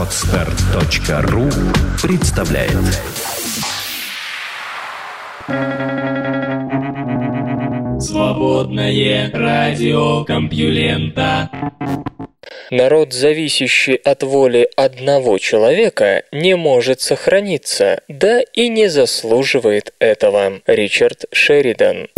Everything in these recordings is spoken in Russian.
Отстар.ру представляет. Свободное радио Компьюлента. Народ, зависящий от воли одного человека, не может сохраниться, да и не заслуживает этого. Ричард Шеридан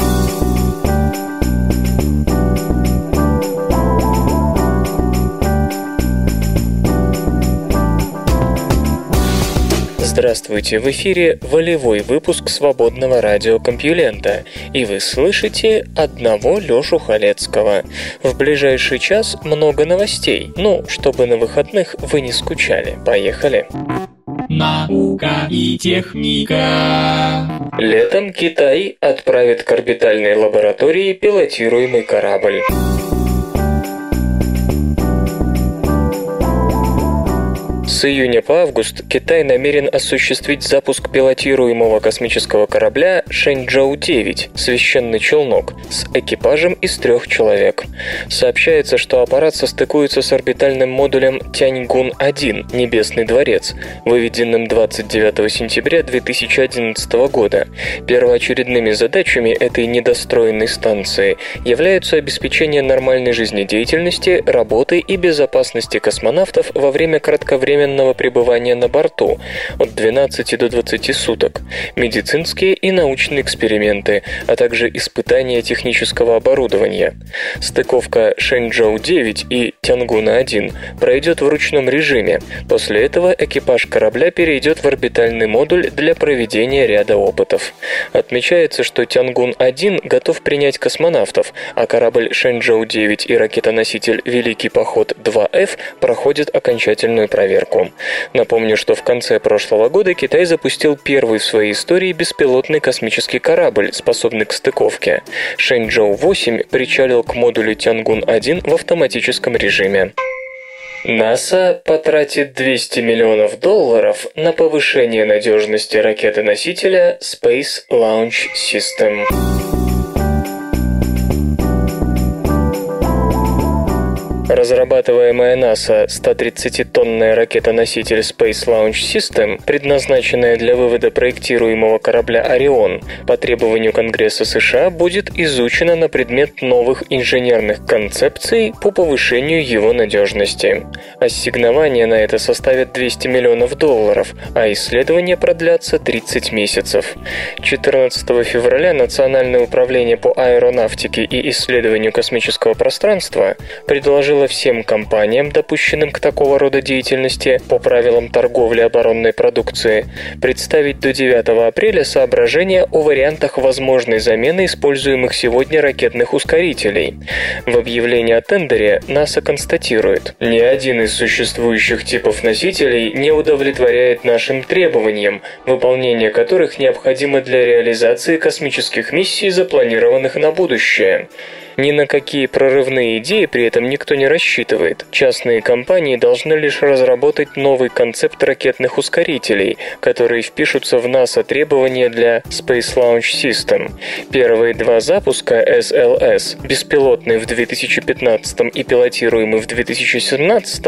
Здравствуйте, в эфире волевой выпуск свободного радиокомпьюлента, и вы слышите одного Лёшу Халецкого. В ближайший час много новостей, ну, чтобы на выходных вы не скучали. Поехали! Наука и техника. Летом Китай отправит к орбитальной лаборатории пилотируемый корабль. С июня по август Китай намерен осуществить запуск пилотируемого космического корабля Шэньчжоу-9 «Священный челнок» с экипажем из трех человек. Сообщается, что аппарат состыкуется с орбитальным модулем Тяньгун-1 «Небесный дворец», выведенным 29 сентября 2011 года. Первоочередными задачами этой недостроенной станции являются обеспечение нормальной жизнедеятельности, работы и безопасности космонавтов во время кратковременного временного пребывания на борту от 12 до 20 суток, медицинские и научные эксперименты, а также испытания технического оборудования. Стыковка Шэньчжоу-9 и Тянгуна-1 пройдет в ручном режиме. После этого экипаж корабля перейдет в орбитальный модуль для проведения ряда опытов. Отмечается, что Тянгун-1 готов принять космонавтов, а корабль Шэньчжоу-9 и ракетоноситель Великий поход 2F проходят окончательную проверку проверку. Напомню, что в конце прошлого года Китай запустил первый в своей истории беспилотный космический корабль, способный к стыковке. Шэньчжоу-8 причалил к модулю Тянгун-1 в автоматическом режиме. НАСА потратит 200 миллионов долларов на повышение надежности ракеты-носителя Space Launch System. Разрабатываемая НАСА 130-тонная ракета-носитель Space Launch System, предназначенная для вывода проектируемого корабля «Орион», по требованию Конгресса США будет изучена на предмет новых инженерных концепций по повышению его надежности. Ассигнование на это составит 200 миллионов долларов, а исследования продлятся 30 месяцев. 14 февраля Национальное управление по аэронавтике и исследованию космического пространства предложило предложила всем компаниям, допущенным к такого рода деятельности по правилам торговли оборонной продукции, представить до 9 апреля соображения о вариантах возможной замены используемых сегодня ракетных ускорителей. В объявлении о тендере НАСА констатирует, ни один из существующих типов носителей не удовлетворяет нашим требованиям, выполнение которых необходимо для реализации космических миссий, запланированных на будущее. Ни на какие прорывные идеи при этом никто не рассчитывает. Частные компании должны лишь разработать новый концепт ракетных ускорителей, которые впишутся в НАСА требования для Space Launch System. Первые два запуска SLS, беспилотный в 2015 и пилотируемый в 2017,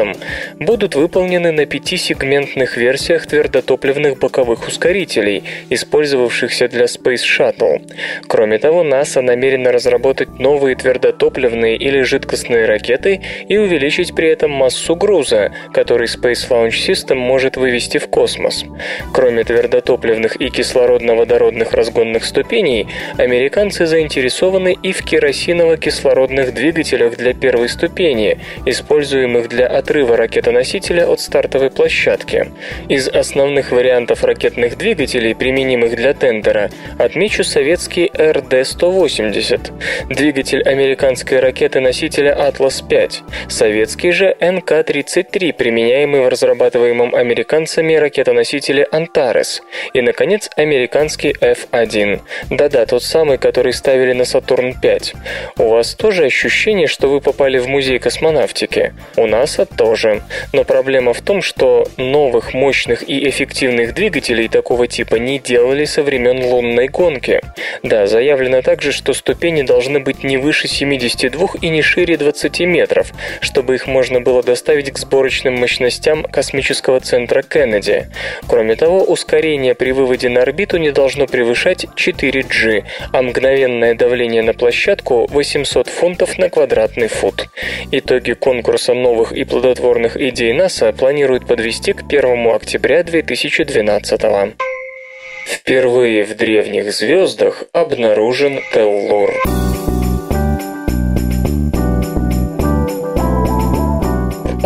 будут выполнены на пятисегментных версиях твердотопливных боковых ускорителей, использовавшихся для Space Shuttle. Кроме того, НАСА намерена разработать новые твердотопливные или жидкостные ракеты и увеличить при этом массу груза, который Space Launch System может вывести в космос. Кроме твердотопливных и кислородно-водородных разгонных ступеней, американцы заинтересованы и в керосиново-кислородных двигателях для первой ступени, используемых для отрыва ракетоносителя от стартовой площадки. Из основных вариантов ракетных двигателей, применимых для тендера, отмечу советский РД-180. Двигатель американской ракеты-носителя «Атлас-5», советский же НК-33, применяемый в разрабатываемом американцами ракетоносителе «Антарес», и, наконец, американский F-1. Да-да, тот самый, который ставили на «Сатурн-5». У вас тоже ощущение, что вы попали в музей космонавтики? У НАСА тоже. Но проблема в том, что новых, мощных и эффективных двигателей такого типа не делали со времен лунной гонки. Да, заявлено также, что ступени должны быть не выше выше 72 и не шире 20 метров, чтобы их можно было доставить к сборочным мощностям космического центра Кеннеди. Кроме того, ускорение при выводе на орбиту не должно превышать 4G, а мгновенное давление на площадку 800 фунтов на квадратный фут. Итоги конкурса новых и плодотворных идей НАСА планируют подвести к 1 октября 2012 года. Впервые в древних звездах обнаружен Теллур.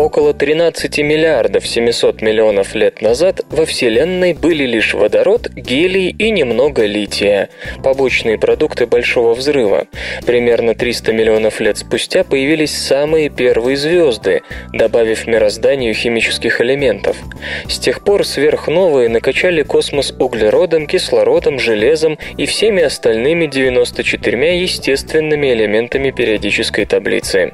Около 13 миллиардов 700 миллионов лет назад во Вселенной были лишь водород, гелий и немного лития, побочные продукты Большого взрыва. Примерно 300 миллионов лет спустя появились самые первые звезды, добавив мирозданию химических элементов. С тех пор сверхновые накачали космос углеродом, кислородом, железом и всеми остальными 94 естественными элементами периодической таблицы.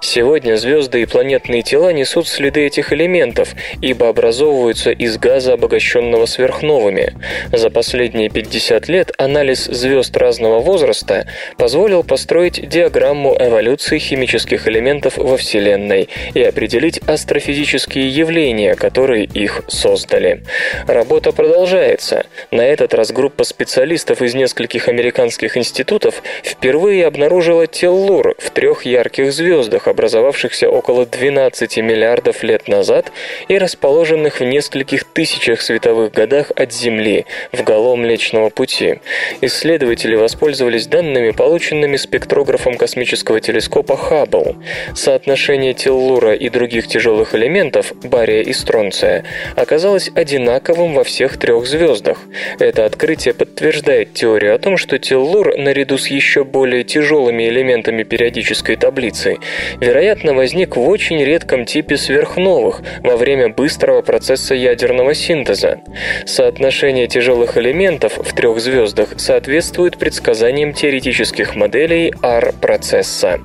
Сегодня звезды и планетные тела несут следы этих элементов, ибо образовываются из газа, обогащенного сверхновыми. За последние 50 лет анализ звезд разного возраста позволил построить диаграмму эволюции химических элементов во Вселенной и определить астрофизические явления, которые их создали. Работа продолжается. На этот раз группа специалистов из нескольких американских институтов впервые обнаружила теллур в трех ярких звездах, образовавшихся около 12 15 миллиардов лет назад и расположенных в нескольких тысячах световых годах от Земли, в гало Млечного Пути. Исследователи воспользовались данными, полученными спектрографом космического телескопа Хаббл. Соотношение теллура и других тяжелых элементов, бария и стронция, оказалось одинаковым во всех трех звездах. Это открытие подтверждает теорию о том, что теллур, наряду с еще более тяжелыми элементами периодической таблицы, вероятно, возник в очень редком типе сверхновых во время быстрого процесса ядерного синтеза. Соотношение тяжелых элементов в трех звездах соответствует предсказаниям теоретических моделей R-процесса.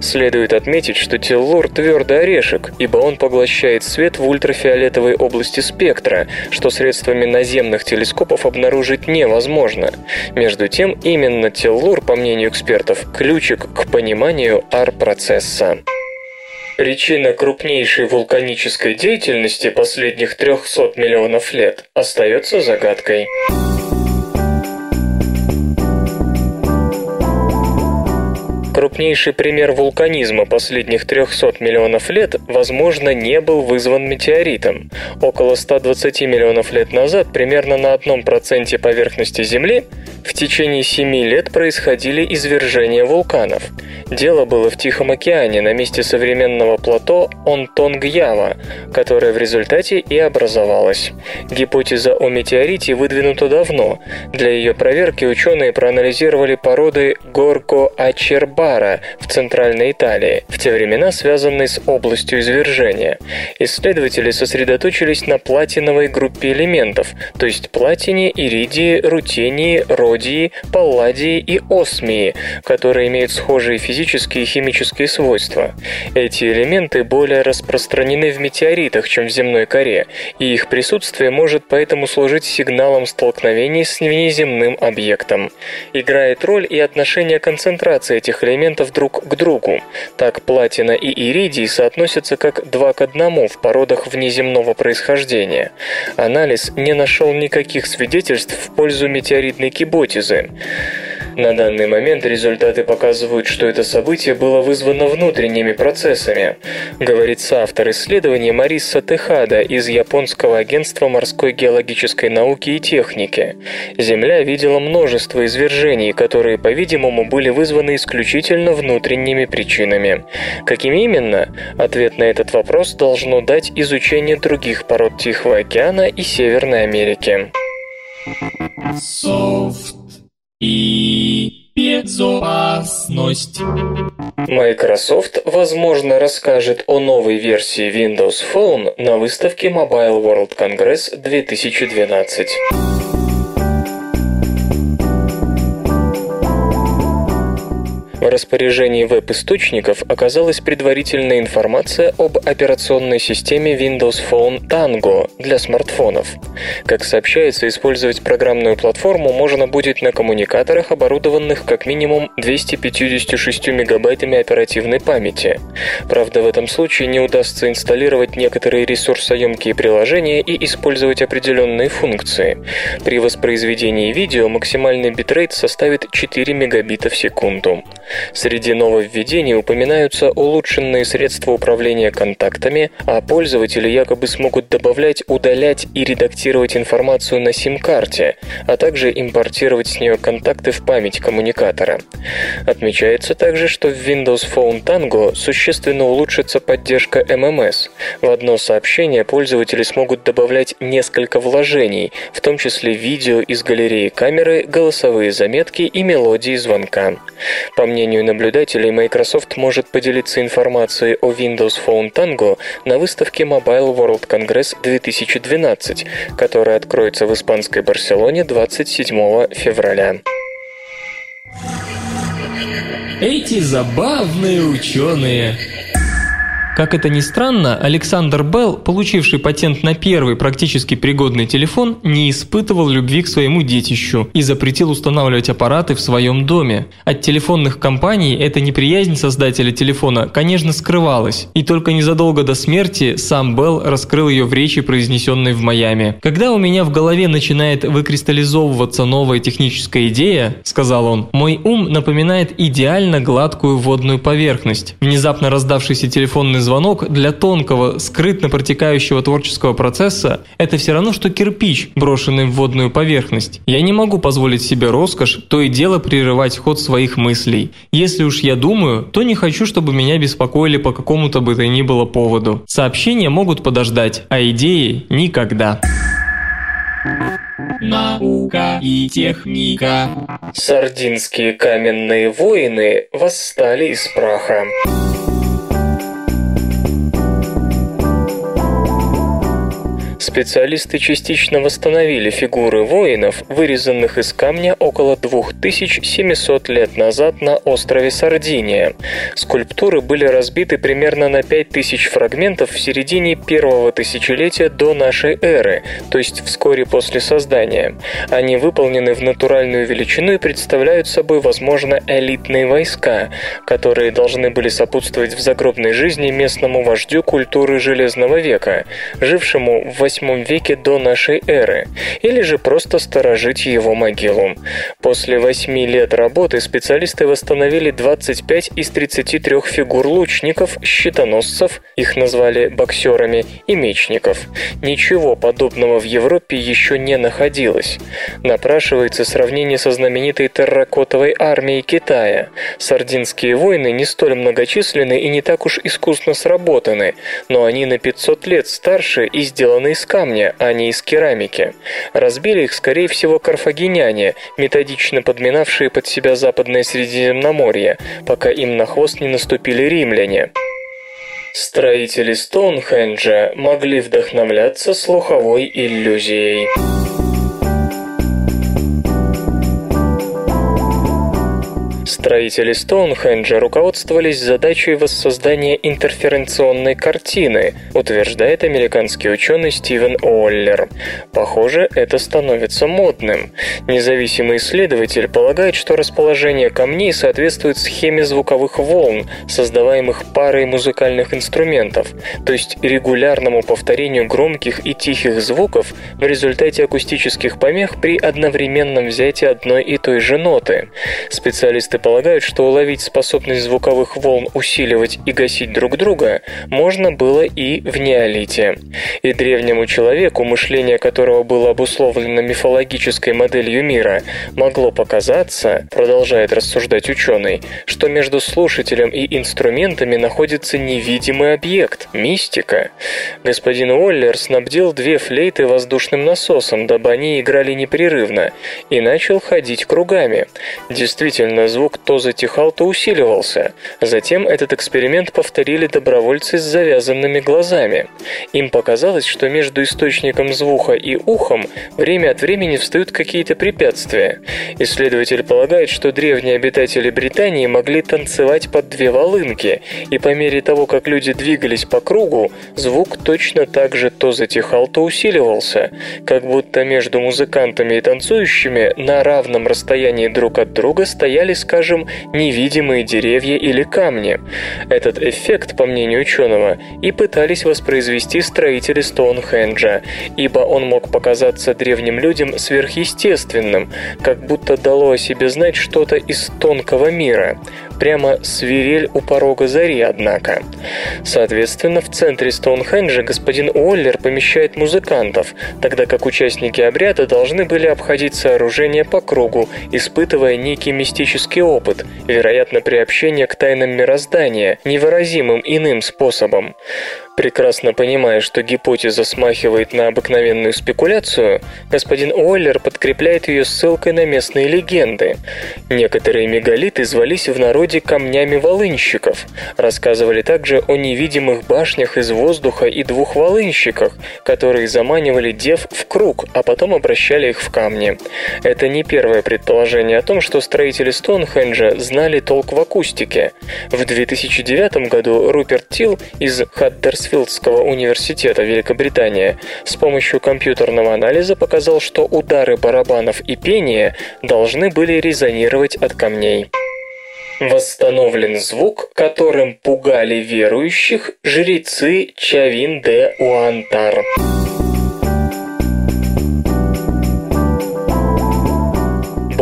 Следует отметить, что теллур – твердый орешек, ибо он поглощает свет в ультрафиолетовой области спектра, что средствами наземных телескопов обнаружить невозможно. Между тем, именно теллур, по мнению экспертов, ключик к пониманию R-процесса. Причина крупнейшей вулканической деятельности последних 300 миллионов лет остается загадкой. Крупнейший пример вулканизма последних 300 миллионов лет, возможно, не был вызван метеоритом. Около 120 миллионов лет назад, примерно на одном проценте поверхности Земли, в течение 7 лет происходили извержения вулканов. Дело было в Тихом океане, на месте современного плато Онтонгьява, которое в результате и образовалось. Гипотеза о метеорите выдвинута давно. Для ее проверки ученые проанализировали породы Горко-Ачербара в Центральной Италии, в те времена связанные с областью извержения. Исследователи сосредоточились на платиновой группе элементов, то есть платине, иридии, рутении, родии, палладии и осмии, которые имеют схожие физические и химические свойства. Эти элементы более распространены в метеоритах, чем в земной коре, и их присутствие может поэтому служить сигналом столкновений с внеземным объектом. Играет роль и отношение концентрации этих элементов друг к другу. Так платина и иридий соотносятся как два к одному в породах внеземного происхождения. Анализ не нашел никаких свидетельств в пользу метеоритной кибо гипотезы. На данный момент результаты показывают, что это событие было вызвано внутренними процессами, говорит соавтор исследования Мариса Техада из Японского агентства морской геологической науки и техники. Земля видела множество извержений, которые, по-видимому, были вызваны исключительно внутренними причинами. Какими именно? Ответ на этот вопрос должно дать изучение других пород Тихого океана и Северной Америки. Софт и безопасность. Microsoft, возможно, расскажет о новой версии Windows Phone на выставке Mobile World Congress 2012. В распоряжении веб-источников оказалась предварительная информация об операционной системе Windows Phone Tango для смартфонов. Как сообщается, использовать программную платформу можно будет на коммуникаторах, оборудованных как минимум 256 мегабайтами оперативной памяти. Правда, в этом случае не удастся инсталлировать некоторые ресурсоемкие приложения и использовать определенные функции. При воспроизведении видео максимальный битрейт составит 4 мегабита в секунду. Среди нововведений упоминаются улучшенные средства управления контактами, а пользователи якобы смогут добавлять, удалять и редактировать информацию на сим-карте, а также импортировать с нее контакты в память коммуникатора. Отмечается также, что в Windows Phone Tango существенно улучшится поддержка MMS. В одно сообщение пользователи смогут добавлять несколько вложений, в том числе видео из галереи камеры, голосовые заметки и мелодии звонка. По мнению наблюдателей, Microsoft может поделиться информацией о Windows Phone Tango на выставке Mobile World Congress 2012, которая откроется в испанской Барселоне 27 февраля. Эти забавные ученые как это ни странно, Александр Белл, получивший патент на первый практически пригодный телефон, не испытывал любви к своему детищу и запретил устанавливать аппараты в своем доме. От телефонных компаний эта неприязнь создателя телефона, конечно, скрывалась, и только незадолго до смерти сам Белл раскрыл ее в речи, произнесенной в Майами. «Когда у меня в голове начинает выкристаллизовываться новая техническая идея, — сказал он, — мой ум напоминает идеально гладкую водную поверхность. Внезапно раздавшийся телефонный звонок для тонкого, скрытно протекающего творческого процесса – это все равно, что кирпич, брошенный в водную поверхность. Я не могу позволить себе роскошь то и дело прерывать ход своих мыслей. Если уж я думаю, то не хочу, чтобы меня беспокоили по какому-то бы то ни было поводу. Сообщения могут подождать, а идеи – никогда. Наука и техника. Сардинские каменные воины восстали из праха. Специалисты частично восстановили фигуры воинов, вырезанных из камня около 2700 лет назад на острове Сардиния. Скульптуры были разбиты примерно на 5000 фрагментов в середине первого тысячелетия до нашей эры, то есть вскоре после создания. Они выполнены в натуральную величину и представляют собой, возможно, элитные войска, которые должны были сопутствовать в загробной жизни местному вождю культуры Железного века, жившему в 8 веке до нашей эры, или же просто сторожить его могилу. После 8 лет работы специалисты восстановили 25 из 33 фигур лучников, щитоносцев, их назвали боксерами, и мечников. Ничего подобного в Европе еще не находилось. Напрашивается сравнение со знаменитой терракотовой армией Китая. Сардинские войны не столь многочисленны и не так уж искусно сработаны, но они на 500 лет старше и сделаны из камня, а не из керамики. Разбили их, скорее всего, карфагеняне, методично подминавшие под себя западное Средиземноморье, пока им на хвост не наступили римляне. Строители Стоунхенджа могли вдохновляться слуховой иллюзией. Строители Стоунхенджа руководствовались задачей воссоздания интерференционной картины, утверждает американский ученый Стивен Уоллер. Похоже, это становится модным. Независимый исследователь полагает, что расположение камней соответствует схеме звуковых волн, создаваемых парой музыкальных инструментов, то есть регулярному повторению громких и тихих звуков в результате акустических помех при одновременном взятии одной и той же ноты. Специалисты полагают, что уловить способность звуковых волн усиливать и гасить друг друга можно было и в неолите. И древнему человеку, мышление которого было обусловлено мифологической моделью мира, могло показаться, продолжает рассуждать ученый, что между слушателем и инструментами находится невидимый объект – мистика. Господин Уоллер снабдил две флейты воздушным насосом, дабы они играли непрерывно, и начал ходить кругами. Действительно, звук то затихал, то усиливался. Затем этот эксперимент повторили добровольцы с завязанными глазами. Им показалось, что между источником звука и ухом время от времени встают какие-то препятствия. Исследователь полагает, что древние обитатели Британии могли танцевать под две волынки, и по мере того, как люди двигались по кругу, звук точно так же то затихал, то усиливался, как будто между музыкантами и танцующими на равном расстоянии друг от друга стояли, скажем, невидимые деревья или камни. Этот эффект, по мнению ученого, и пытались воспроизвести строители Стоунхенджа, ибо он мог показаться древним людям сверхъестественным, как будто дало о себе знать что-то из тонкого мира. Прямо свирель у порога зари, однако. Соответственно, в центре Стоунхенджа господин Уоллер помещает музыкантов, тогда как участники обряда должны были обходить сооружение по кругу, испытывая некий мистический опыт, вероятно, приобщение к тайнам мироздания, невыразимым иным способом. Прекрасно понимая, что гипотеза смахивает на обыкновенную спекуляцию, господин Уоллер подкрепляет ее ссылкой на местные легенды. Некоторые мегалиты звались в народе камнями волынщиков. Рассказывали также о невидимых башнях из воздуха и двух волынщиках, которые заманивали дев в круг, а потом обращали их в камни. Это не первое предположение о том, что строители Стоунхенджа знали толк в акустике. В 2009 году Руперт Тилл из Хаддерс Маnsфилдского университета Великобритания с помощью компьютерного анализа показал, что удары барабанов и пение должны были резонировать от камней. Восстановлен звук, которым пугали верующих жрецы Чавин де Уантар.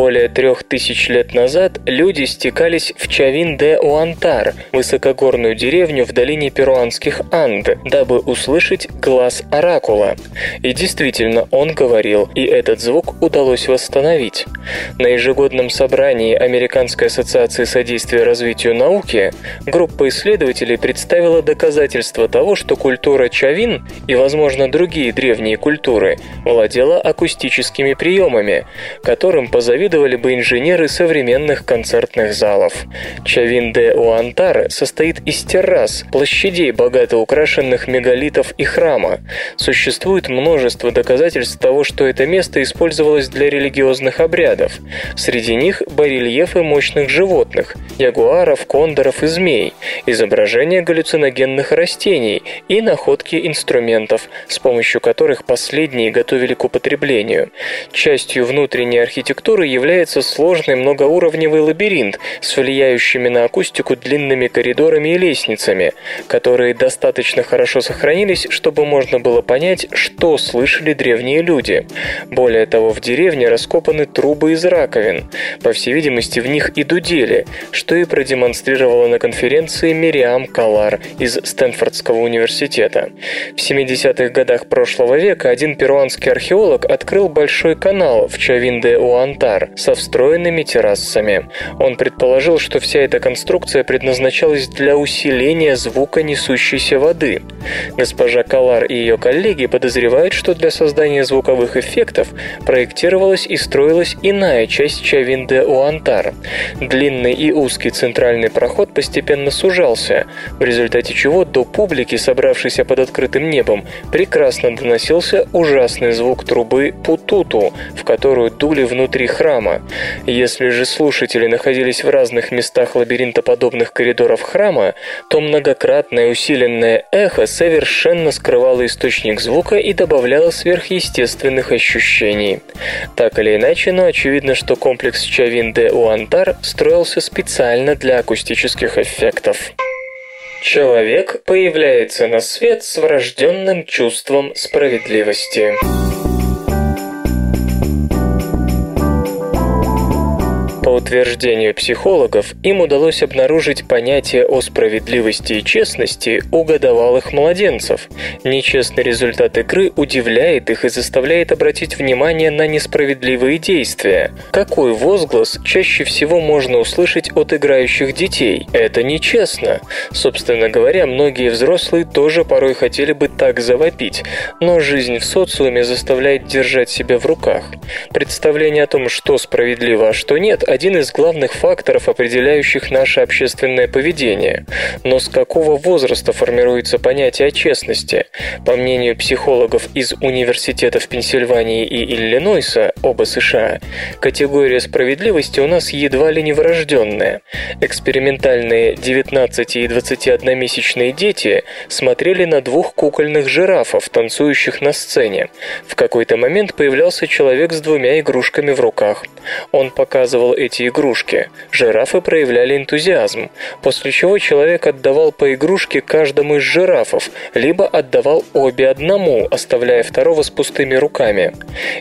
Более трех тысяч лет назад люди стекались в Чавин-де-Уантар, высокогорную деревню в долине перуанских Анд, дабы услышать глаз оракула. И действительно, он говорил, и этот звук удалось восстановить. На ежегодном собрании Американской ассоциации содействия развитию науки группа исследователей представила доказательства того, что культура Чавин и, возможно, другие древние культуры владела акустическими приемами, которым позавидовали позавидовали бы инженеры современных концертных залов. Чавин де Уантар состоит из террас, площадей, богато украшенных мегалитов и храма. Существует множество доказательств того, что это место использовалось для религиозных обрядов. Среди них барельефы мощных животных – ягуаров, кондоров и змей, изображения галлюциногенных растений и находки инструментов, с помощью которых последние готовили к употреблению. Частью внутренней архитектуры является сложный многоуровневый лабиринт с влияющими на акустику длинными коридорами и лестницами, которые достаточно хорошо сохранились, чтобы можно было понять, что слышали древние люди. Более того, в деревне раскопаны трубы из раковин. По всей видимости, в них и дудели, что и продемонстрировала на конференции Мириам Калар из Стэнфордского университета. В 70-х годах прошлого века один перуанский археолог открыл большой канал в Чавинде-Уантар, со встроенными террасами. Он предположил, что вся эта конструкция предназначалась для усиления звука несущейся воды. Госпожа Калар и ее коллеги подозревают, что для создания звуковых эффектов проектировалась и строилась иная часть Чавин-де-Уантар. Длинный и узкий центральный проход постепенно сужался, в результате чего до публики, собравшейся под открытым небом, прекрасно доносился ужасный звук трубы путуту, в которую дули внутри храма, храма. Если же слушатели находились в разных местах лабиринтоподобных коридоров храма, то многократное усиленное эхо совершенно скрывало источник звука и добавляло сверхъестественных ощущений. Так или иначе, но очевидно, что комплекс Чавин-де-Уантар строился специально для акустических эффектов. Человек появляется на свет с врожденным чувством справедливости. По утверждению психологов, им удалось обнаружить понятие о справедливости и честности у годовалых младенцев. Нечестный результат игры удивляет их и заставляет обратить внимание на несправедливые действия. Какой возглас чаще всего можно услышать от играющих детей? Это нечестно. Собственно говоря, многие взрослые тоже порой хотели бы так завопить, но жизнь в социуме заставляет держать себя в руках. Представление о том, что справедливо, а что нет, один из главных факторов, определяющих наше общественное поведение. Но с какого возраста формируется понятие о честности? По мнению психологов из университетов Пенсильвании и Иллинойса, оба США, категория справедливости у нас едва ли не врожденная. Экспериментальные 19 и 21-месячные дети смотрели на двух кукольных жирафов, танцующих на сцене. В какой-то момент появлялся человек с двумя игрушками в руках. Он показывал эти игрушки. Жирафы проявляли энтузиазм, после чего человек отдавал по игрушке каждому из жирафов, либо отдавал обе одному, оставляя второго с пустыми руками.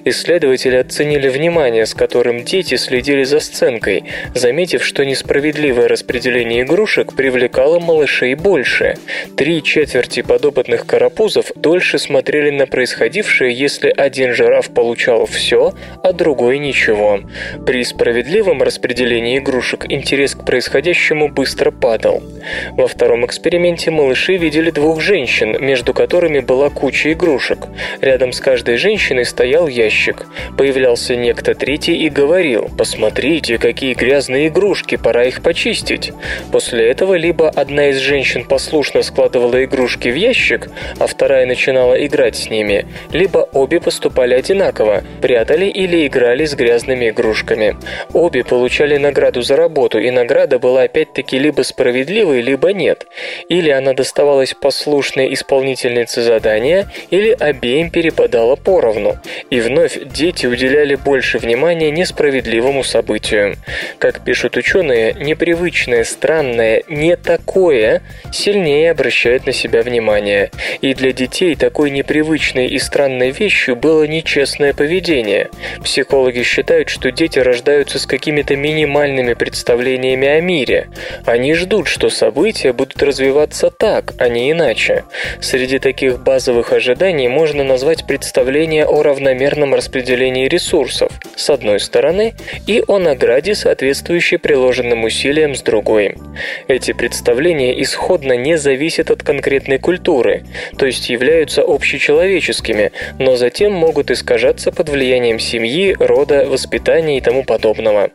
Исследователи оценили внимание, с которым дети следили за сценкой, заметив, что несправедливое распределение игрушек привлекало малышей больше. Три четверти подопытных карапузов дольше смотрели на происходившее, если один жираф получал все, а другой ничего. При справедливом распределении игрушек интерес к происходящему быстро падал. Во втором эксперименте малыши видели двух женщин, между которыми была куча игрушек. Рядом с каждой женщиной стоял ящик. Появлялся некто третий и говорил «Посмотрите, какие грязные игрушки, пора их почистить». После этого либо одна из женщин послушно складывала игрушки в ящик, а вторая начинала играть с ними, либо обе поступали одинаково, прятали или играли с грязными игрушками. Обе получали награду за работу, и награда была опять-таки либо справедливой, либо нет. Или она доставалась послушной исполнительнице задания, или обеим перепадала поровну. И вновь дети уделяли больше внимания несправедливому событию. Как пишут ученые, непривычное, странное, не такое сильнее обращает на себя внимание. И для детей такой непривычной и странной вещью было нечестное поведение. Психологи считают, что дети рождаются с какими-то минимальными представлениями о мире. Они ждут, что события будут развиваться так, а не иначе. Среди таких базовых ожиданий можно назвать представление о равномерном распределении ресурсов, с одной стороны, и о награде, соответствующей приложенным усилиям, с другой. Эти представления исходно не зависят от конкретной культуры, то есть являются общечеловеческими, но затем могут искажаться под влиянием семьи, рода, воспитания и тому подобного.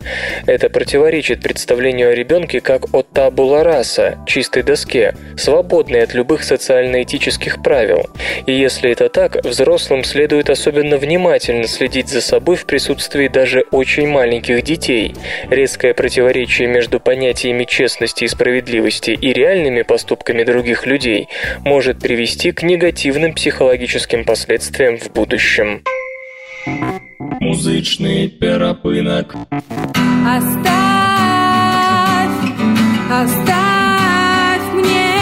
Это противоречит представлению о ребенке как о табула раса, чистой доске, свободной от любых социально-этических правил. И если это так, взрослым следует особенно внимательно следить за собой в присутствии даже очень маленьких детей. Резкое противоречие между понятиями честности и справедливости и реальными поступками других людей может привести к негативным психологическим последствиям в будущем. Музычный перапынок. Оставь, оставь мне,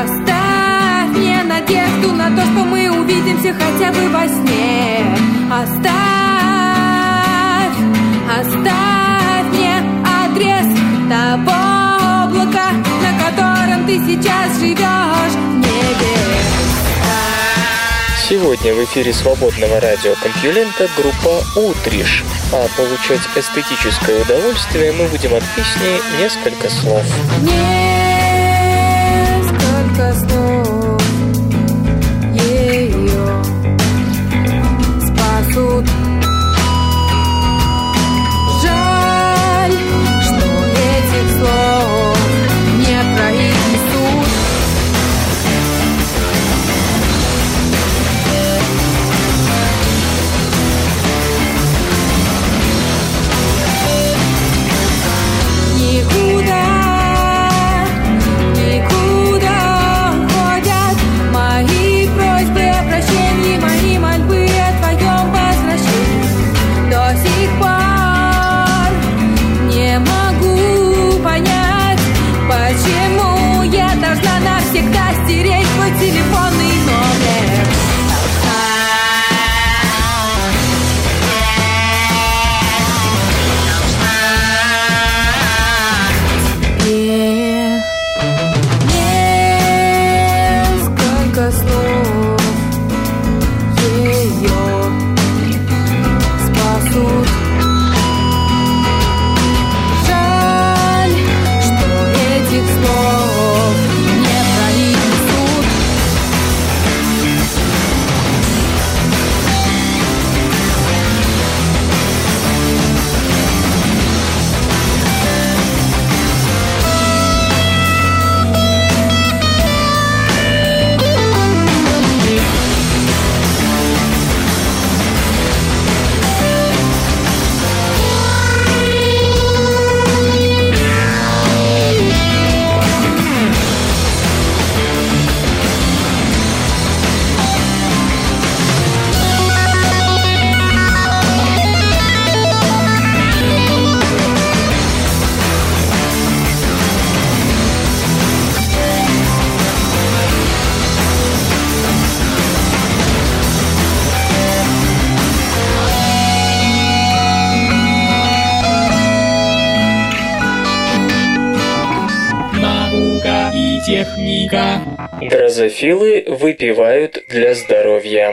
оставь мне надежду на то, что мы увидимся хотя бы во сне. Оставь, оставь мне адрес того облака, на котором ты сейчас живешь в небе. Сегодня в эфире свободного радиокомпьюлента группа «Утриш», а получать эстетическое удовольствие мы будем от песни «Несколько слов». Несколько Дрозофилы выпивают для здоровья.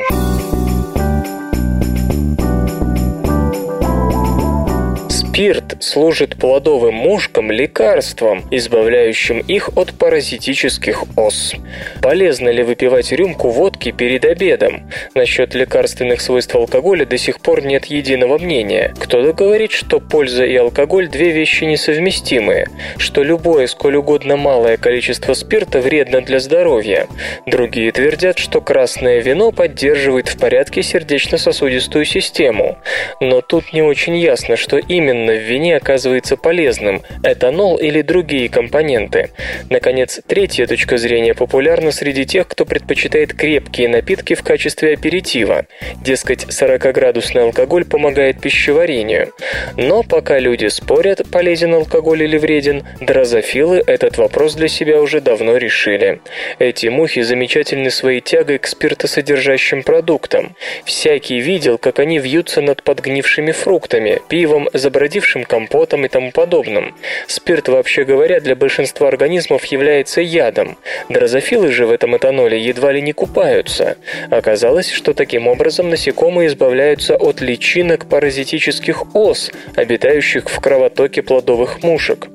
Спирт служит плодовым мушкам лекарством, избавляющим их от паразитических ос. Полезно ли выпивать рюмку водки перед обедом? Насчет лекарственных свойств алкоголя до сих пор нет единого мнения. Кто-то говорит, что польза и алкоголь – две вещи несовместимые, что любое, сколь угодно малое количество спирта вредно для здоровья. Другие твердят, что красное вино поддерживает в порядке сердечно-сосудистую систему. Но тут не очень ясно, что именно в вине оказывается полезным – этанол или другие компоненты. Наконец, третья точка зрения популярна среди тех, кто предпочитает крепкие напитки в качестве аперитива. Дескать, 40-градусный алкоголь помогает пищеварению. Но пока люди спорят, полезен алкоголь или вреден, дрозофилы этот вопрос для себя уже давно решили. Эти мухи замечательны своей тягой к спиртосодержащим продуктам. Всякий видел, как они вьются над подгнившими фруктами, пивом, забродившим забродившим компотом и тому подобным. Спирт, вообще говоря, для большинства организмов является ядом. Дрозофилы же в этом этаноле едва ли не купаются. Оказалось, что таким образом насекомые избавляются от личинок паразитических ос, обитающих в кровотоке плодовых мушек.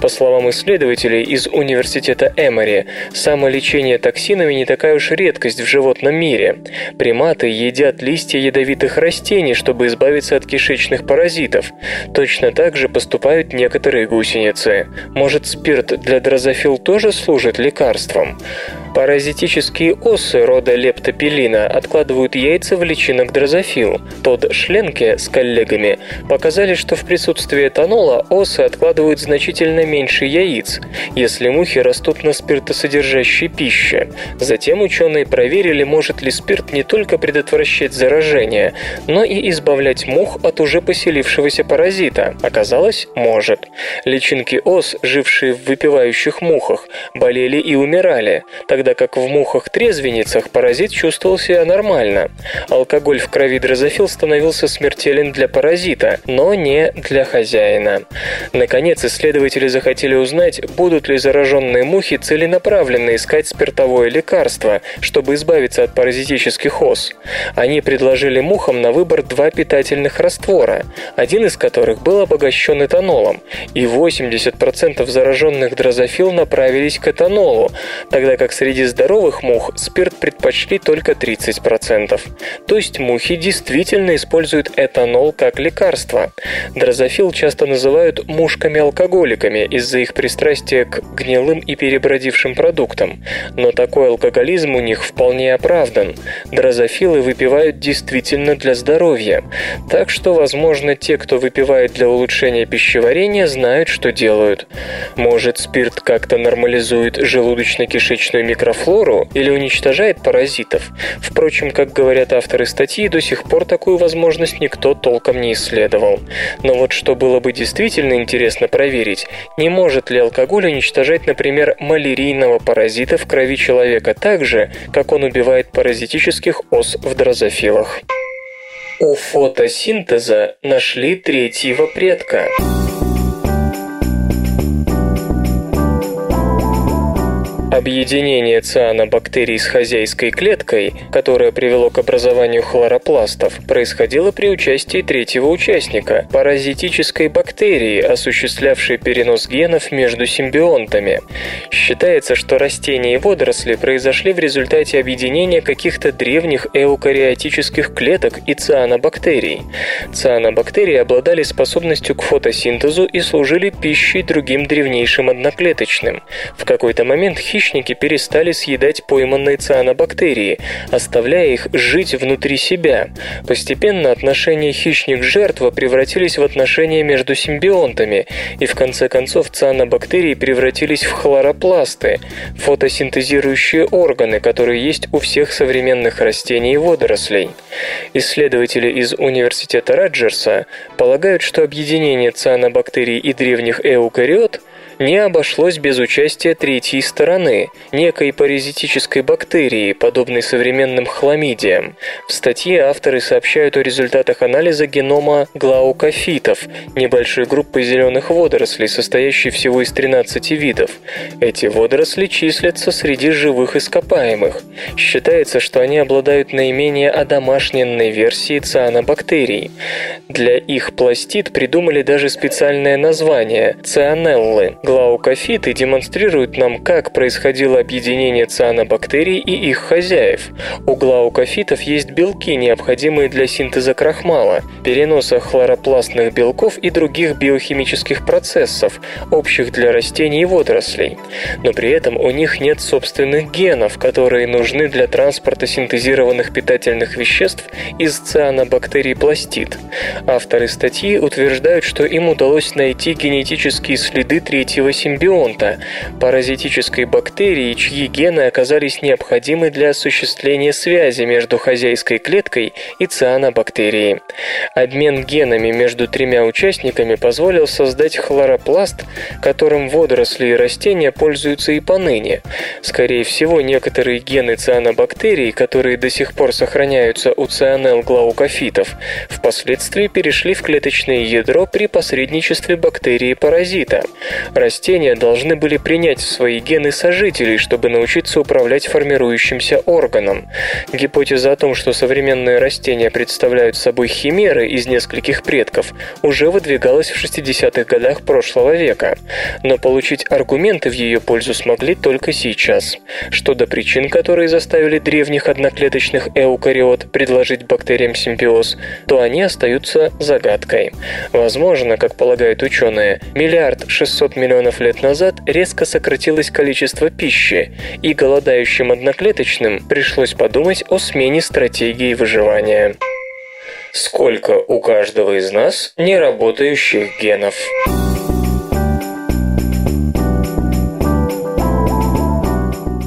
По словам исследователей из университета Эмори, самолечение токсинами не такая уж редкость в животном мире. Приматы едят листья ядовитых растений, чтобы избавиться от кишечных паразитов. Точно так же поступают некоторые гусеницы. Может, спирт для дрозофил тоже служит лекарством? Паразитические осы рода лептопелина откладывают яйца в личинок дрозофил. Тод Шленке с коллегами показали, что в присутствии этанола осы откладывают значительно меньше яиц, если мухи растут на спиртосодержащей пище. Затем ученые проверили, может ли спирт не только предотвращать заражение, но и избавлять мух от уже поселившегося паразита. Оказалось, может. Личинки ос, жившие в выпивающих мухах, болели и умирали, тогда тогда как в мухах-трезвенницах паразит чувствовал себя нормально. Алкоголь в крови дрозофил становился смертелен для паразита, но не для хозяина. Наконец, исследователи захотели узнать, будут ли зараженные мухи целенаправленно искать спиртовое лекарство, чтобы избавиться от паразитических ос. Они предложили мухам на выбор два питательных раствора, один из которых был обогащен этанолом, и 80% зараженных дрозофил направились к этанолу, тогда как среди Среди здоровых мух спирт предпочли только 30%. То есть мухи действительно используют этанол как лекарство. Дрозофил часто называют мушками-алкоголиками из-за их пристрастия к гнилым и перебродившим продуктам. Но такой алкоголизм у них вполне оправдан. Дрозофилы выпивают действительно для здоровья. Так что, возможно, те, кто выпивает для улучшения пищеварения, знают, что делают. Может, спирт как-то нормализует желудочно-кишечную микрофлору микрофлору или уничтожает паразитов. Впрочем, как говорят авторы статьи, до сих пор такую возможность никто толком не исследовал. Но вот что было бы действительно интересно проверить, не может ли алкоголь уничтожать, например, малярийного паразита в крови человека так же, как он убивает паразитических ос в дрозофилах. У фотосинтеза нашли третьего предка. Объединение цианобактерий с хозяйской клеткой, которое привело к образованию хлоропластов, происходило при участии третьего участника – паразитической бактерии, осуществлявшей перенос генов между симбионтами. Считается, что растения и водоросли произошли в результате объединения каких-то древних эукариотических клеток и цианобактерий. Цианобактерии обладали способностью к фотосинтезу и служили пищей другим древнейшим одноклеточным. В какой-то момент хищники хищники перестали съедать пойманные цианобактерии, оставляя их жить внутри себя. Постепенно отношения хищник-жертва превратились в отношения между симбионтами, и в конце концов цианобактерии превратились в хлоропласты, фотосинтезирующие органы, которые есть у всех современных растений и водорослей. Исследователи из Университета Раджерса полагают, что объединение цианобактерий и древних эукариот – не обошлось без участия третьей стороны, некой паразитической бактерии, подобной современным хламидиям. В статье авторы сообщают о результатах анализа генома глаукофитов, небольшой группы зеленых водорослей, состоящей всего из 13 видов. Эти водоросли числятся среди живых ископаемых. Считается, что они обладают наименее одомашненной версией цианобактерий. Для их пластид придумали даже специальное название – цианеллы. Глаукофиты демонстрируют нам, как происходило объединение цианобактерий и их хозяев. У глаукофитов есть белки, необходимые для синтеза крахмала, переноса хлоропластных белков и других биохимических процессов, общих для растений и водорослей. Но при этом у них нет собственных генов, которые нужны для транспорта синтезированных питательных веществ из цианобактерий пластид. Авторы статьи утверждают, что им удалось найти генетические следы третьего симбионта – паразитической бактерии, чьи гены оказались необходимы для осуществления связи между хозяйской клеткой и цианобактерией. Обмен генами между тремя участниками позволил создать хлоропласт, которым водоросли и растения пользуются и поныне. Скорее всего, некоторые гены цианобактерий, которые до сих пор сохраняются у цианел-глаукофитов, впоследствии перешли в клеточное ядро при посредничестве бактерии-паразита. Растения должны были принять в свои гены сожителей, чтобы научиться управлять формирующимся органом. Гипотеза о том, что современные растения представляют собой химеры из нескольких предков, уже выдвигалась в 60-х годах прошлого века. Но получить аргументы в ее пользу смогли только сейчас. Что до причин, которые заставили древних одноклеточных эукариот предложить бактериям симбиоз, то они остаются загадкой. Возможно, как полагают ученые, миллиард 600 миллионов лет назад резко сократилось количество пищи, и голодающим одноклеточным пришлось подумать о смене стратегии выживания. Сколько у каждого из нас неработающих генов?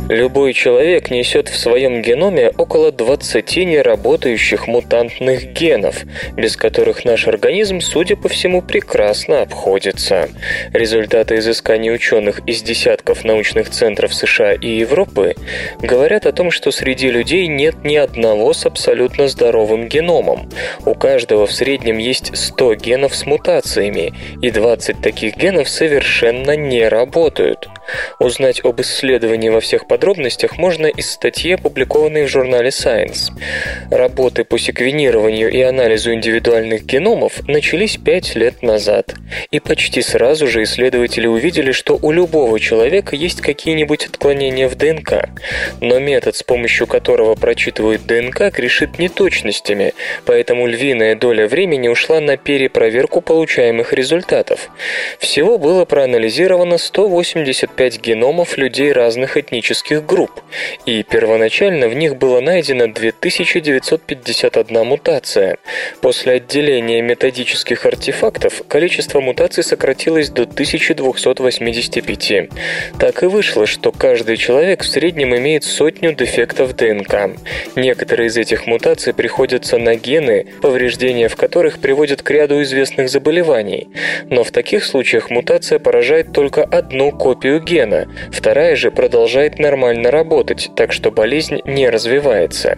Любой человек несет в своем геноме около 20 неработающих мутантных генов, без которых наш организм, судя по всему, прекрасно обходится. Результаты изысканий ученых из десятков научных центров США и Европы говорят о том, что среди людей нет ни одного с абсолютно здоровым геномом. У каждого в среднем есть 100 генов с мутациями, и 20 таких генов совершенно не работают. Узнать об исследовании во всех подробностях можно из статьи, опубликованной в журнале Science. Работы по секвенированию и анализу индивидуальных геномов начались пять лет назад. И почти сразу же исследователи увидели, что у любого человека есть какие-нибудь отклонения в ДНК. Но метод, с помощью которого прочитывают ДНК, грешит неточностями, поэтому львиная доля времени ушла на перепроверку получаемых результатов. Всего было проанализировано 185 геномов людей разных этнических этнических групп, и первоначально в них было найдено 2951 мутация. После отделения методических артефактов количество мутаций сократилось до 1285. Так и вышло, что каждый человек в среднем имеет сотню дефектов ДНК. Некоторые из этих мутаций приходятся на гены, повреждения в которых приводят к ряду известных заболеваний. Но в таких случаях мутация поражает только одну копию гена, вторая же продолжает нормально нормально работать, так что болезнь не развивается.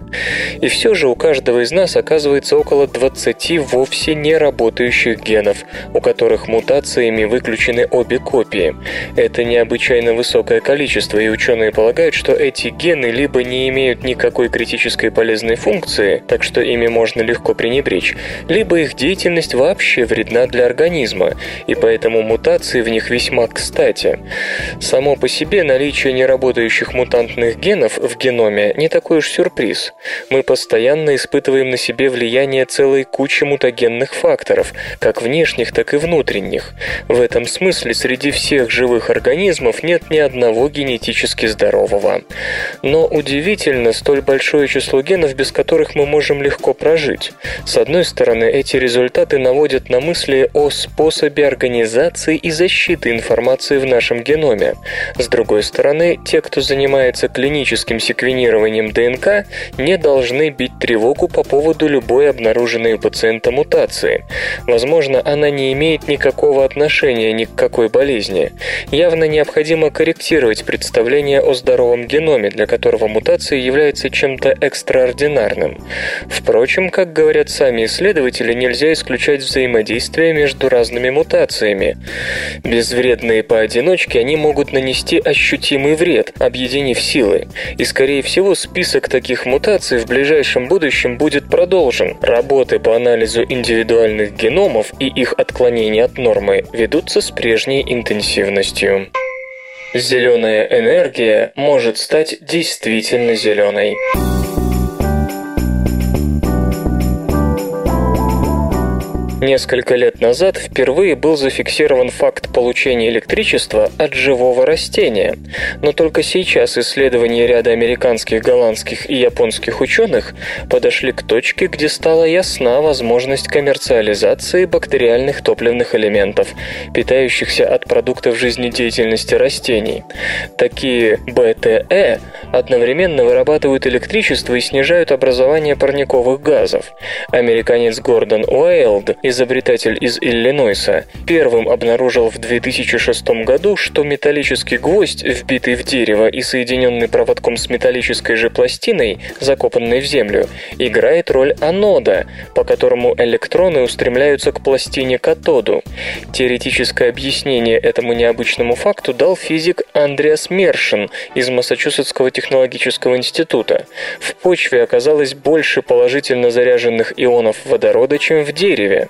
И все же у каждого из нас оказывается около 20 вовсе не работающих генов, у которых мутациями выключены обе копии. Это необычайно высокое количество, и ученые полагают, что эти гены либо не имеют никакой критической полезной функции, так что ими можно легко пренебречь, либо их деятельность вообще вредна для организма, и поэтому мутации в них весьма кстати. Само по себе наличие неработающих общих мутантных генов в геноме не такой уж сюрприз. Мы постоянно испытываем на себе влияние целой кучи мутагенных факторов, как внешних, так и внутренних. В этом смысле среди всех живых организмов нет ни одного генетически здорового. Но удивительно столь большое число генов, без которых мы можем легко прожить. С одной стороны, эти результаты наводят на мысли о способе организации и защиты информации в нашем геноме. С другой стороны, те, кто занимается занимается клиническим секвенированием ДНК, не должны бить тревогу по поводу любой обнаруженной у пациента мутации. Возможно, она не имеет никакого отношения ни к какой болезни. Явно необходимо корректировать представление о здоровом геноме, для которого мутация является чем-то экстраординарным. Впрочем, как говорят сами исследователи, нельзя исключать взаимодействие между разными мутациями. Безвредные поодиночке они могут нанести ощутимый вред, объединив силы. И, скорее всего, список таких мутаций в ближайшем будущем будет продолжен. Работы по анализу индивидуальных геномов и их отклонений от нормы ведутся с прежней интенсивностью. Зеленая энергия может стать действительно зеленой. Несколько лет назад впервые был зафиксирован факт получения электричества от живого растения, но только сейчас исследования ряда американских, голландских и японских ученых подошли к точке, где стала ясна возможность коммерциализации бактериальных топливных элементов, питающихся от продуктов жизнедеятельности растений. Такие БТЭ одновременно вырабатывают электричество и снижают образование парниковых газов. Американец Гордон Уэйлд изобретатель из Иллинойса, первым обнаружил в 2006 году, что металлический гвоздь, вбитый в дерево и соединенный проводком с металлической же пластиной, закопанной в землю, играет роль анода, по которому электроны устремляются к пластине катоду. Теоретическое объяснение этому необычному факту дал физик Андреас Мершин из Массачусетского технологического института. В почве оказалось больше положительно заряженных ионов водорода, чем в дереве.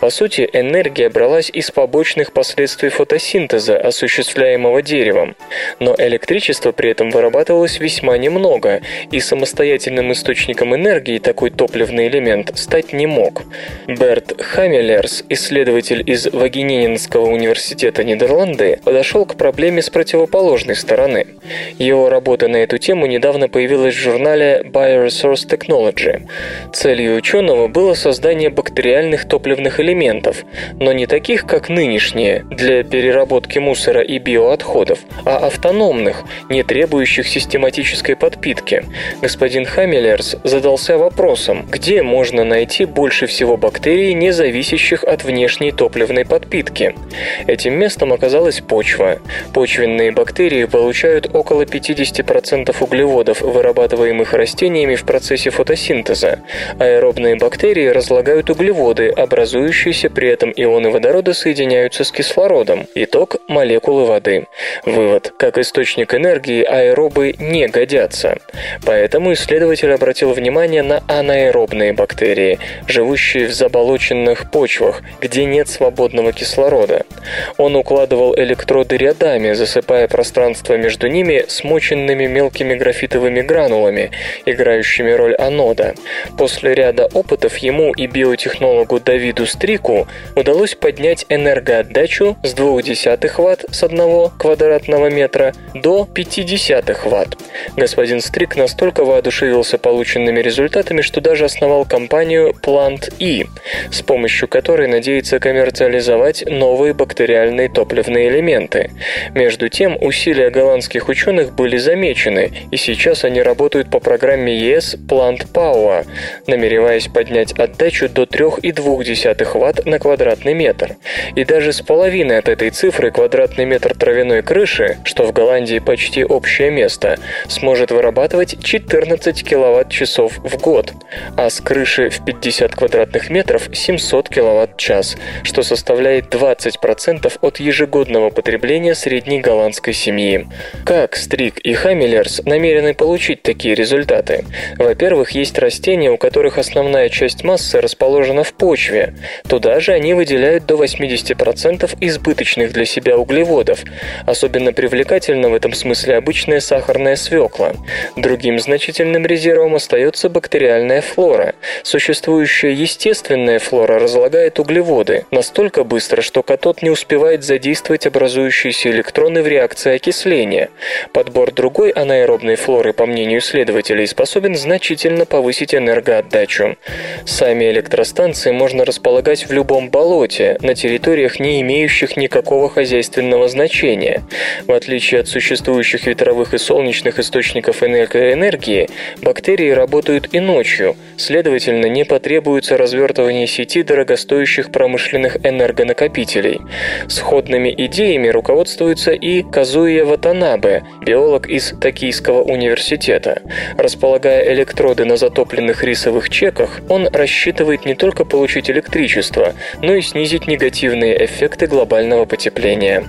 По сути, энергия бралась из побочных последствий фотосинтеза, осуществляемого деревом. Но электричество при этом вырабатывалось весьма немного, и самостоятельным источником энергии такой топливный элемент стать не мог. Берт Хаммелерс, исследователь из Вагенининского университета Нидерланды, подошел к проблеме с противоположной стороны. Его работа на эту тему недавно появилась в журнале Bioresource Technology. Целью ученого было создание бактериальных топливных топливных элементов, но не таких, как нынешние, для переработки мусора и биоотходов, а автономных, не требующих систематической подпитки. Господин Хаммелерс задался вопросом, где можно найти больше всего бактерий, не зависящих от внешней топливной подпитки. Этим местом оказалась почва. Почвенные бактерии получают около 50% углеводов, вырабатываемых растениями в процессе фотосинтеза. Аэробные бактерии разлагают углеводы, образующиеся при этом ионы водорода соединяются с кислородом. Итог – молекулы воды. Вывод – как источник энергии аэробы не годятся. Поэтому исследователь обратил внимание на анаэробные бактерии, живущие в заболоченных почвах, где нет свободного кислорода. Он укладывал электроды рядами, засыпая пространство между ними смоченными мелкими графитовыми гранулами, играющими роль анода. После ряда опытов ему и биотехнологу Давиду виду стрику удалось поднять энергоотдачу с 0,2 Вт с 1 квадратного метра до 0,5 Вт. Господин Стрик настолько воодушевился полученными результатами, что даже основал компанию Plant E, с помощью которой надеется коммерциализовать новые бактериальные топливные элементы. Между тем, усилия голландских ученых были замечены, и сейчас они работают по программе ЕС Plant Power, намереваясь поднять отдачу до 3,2 Вт на квадратный метр. И даже с половины от этой цифры квадратный метр травяной крыши, что в Голландии почти общее место, сможет вырабатывать 14 киловатт-часов в год, а с крыши в 50 квадратных метров 700 киловатт-час, что составляет 20% от ежегодного потребления средней голландской семьи. Как Стрик и Хаммелерс намерены получить такие результаты? Во-первых, есть растения, у которых основная часть массы расположена в почве, Туда же они выделяют до 80% избыточных для себя углеводов. Особенно привлекательна в этом смысле обычная сахарная свекла. Другим значительным резервом остается бактериальная флора. Существующая естественная флора разлагает углеводы настолько быстро, что катод не успевает задействовать образующиеся электроны в реакции окисления. Подбор другой анаэробной флоры, по мнению исследователей, способен значительно повысить энергоотдачу. Сами электростанции можно располагать в любом болоте, на территориях, не имеющих никакого хозяйственного значения. В отличие от существующих ветровых и солнечных источников энергии, бактерии работают и ночью, следовательно, не потребуется развертывание сети дорогостоящих промышленных энергонакопителей. Сходными идеями руководствуется и Казуия Ватанабе, биолог из Токийского университета. Располагая электроды на затопленных рисовых чеках, он рассчитывает не только получить электричество, но и снизить негативные эффекты глобального потепления.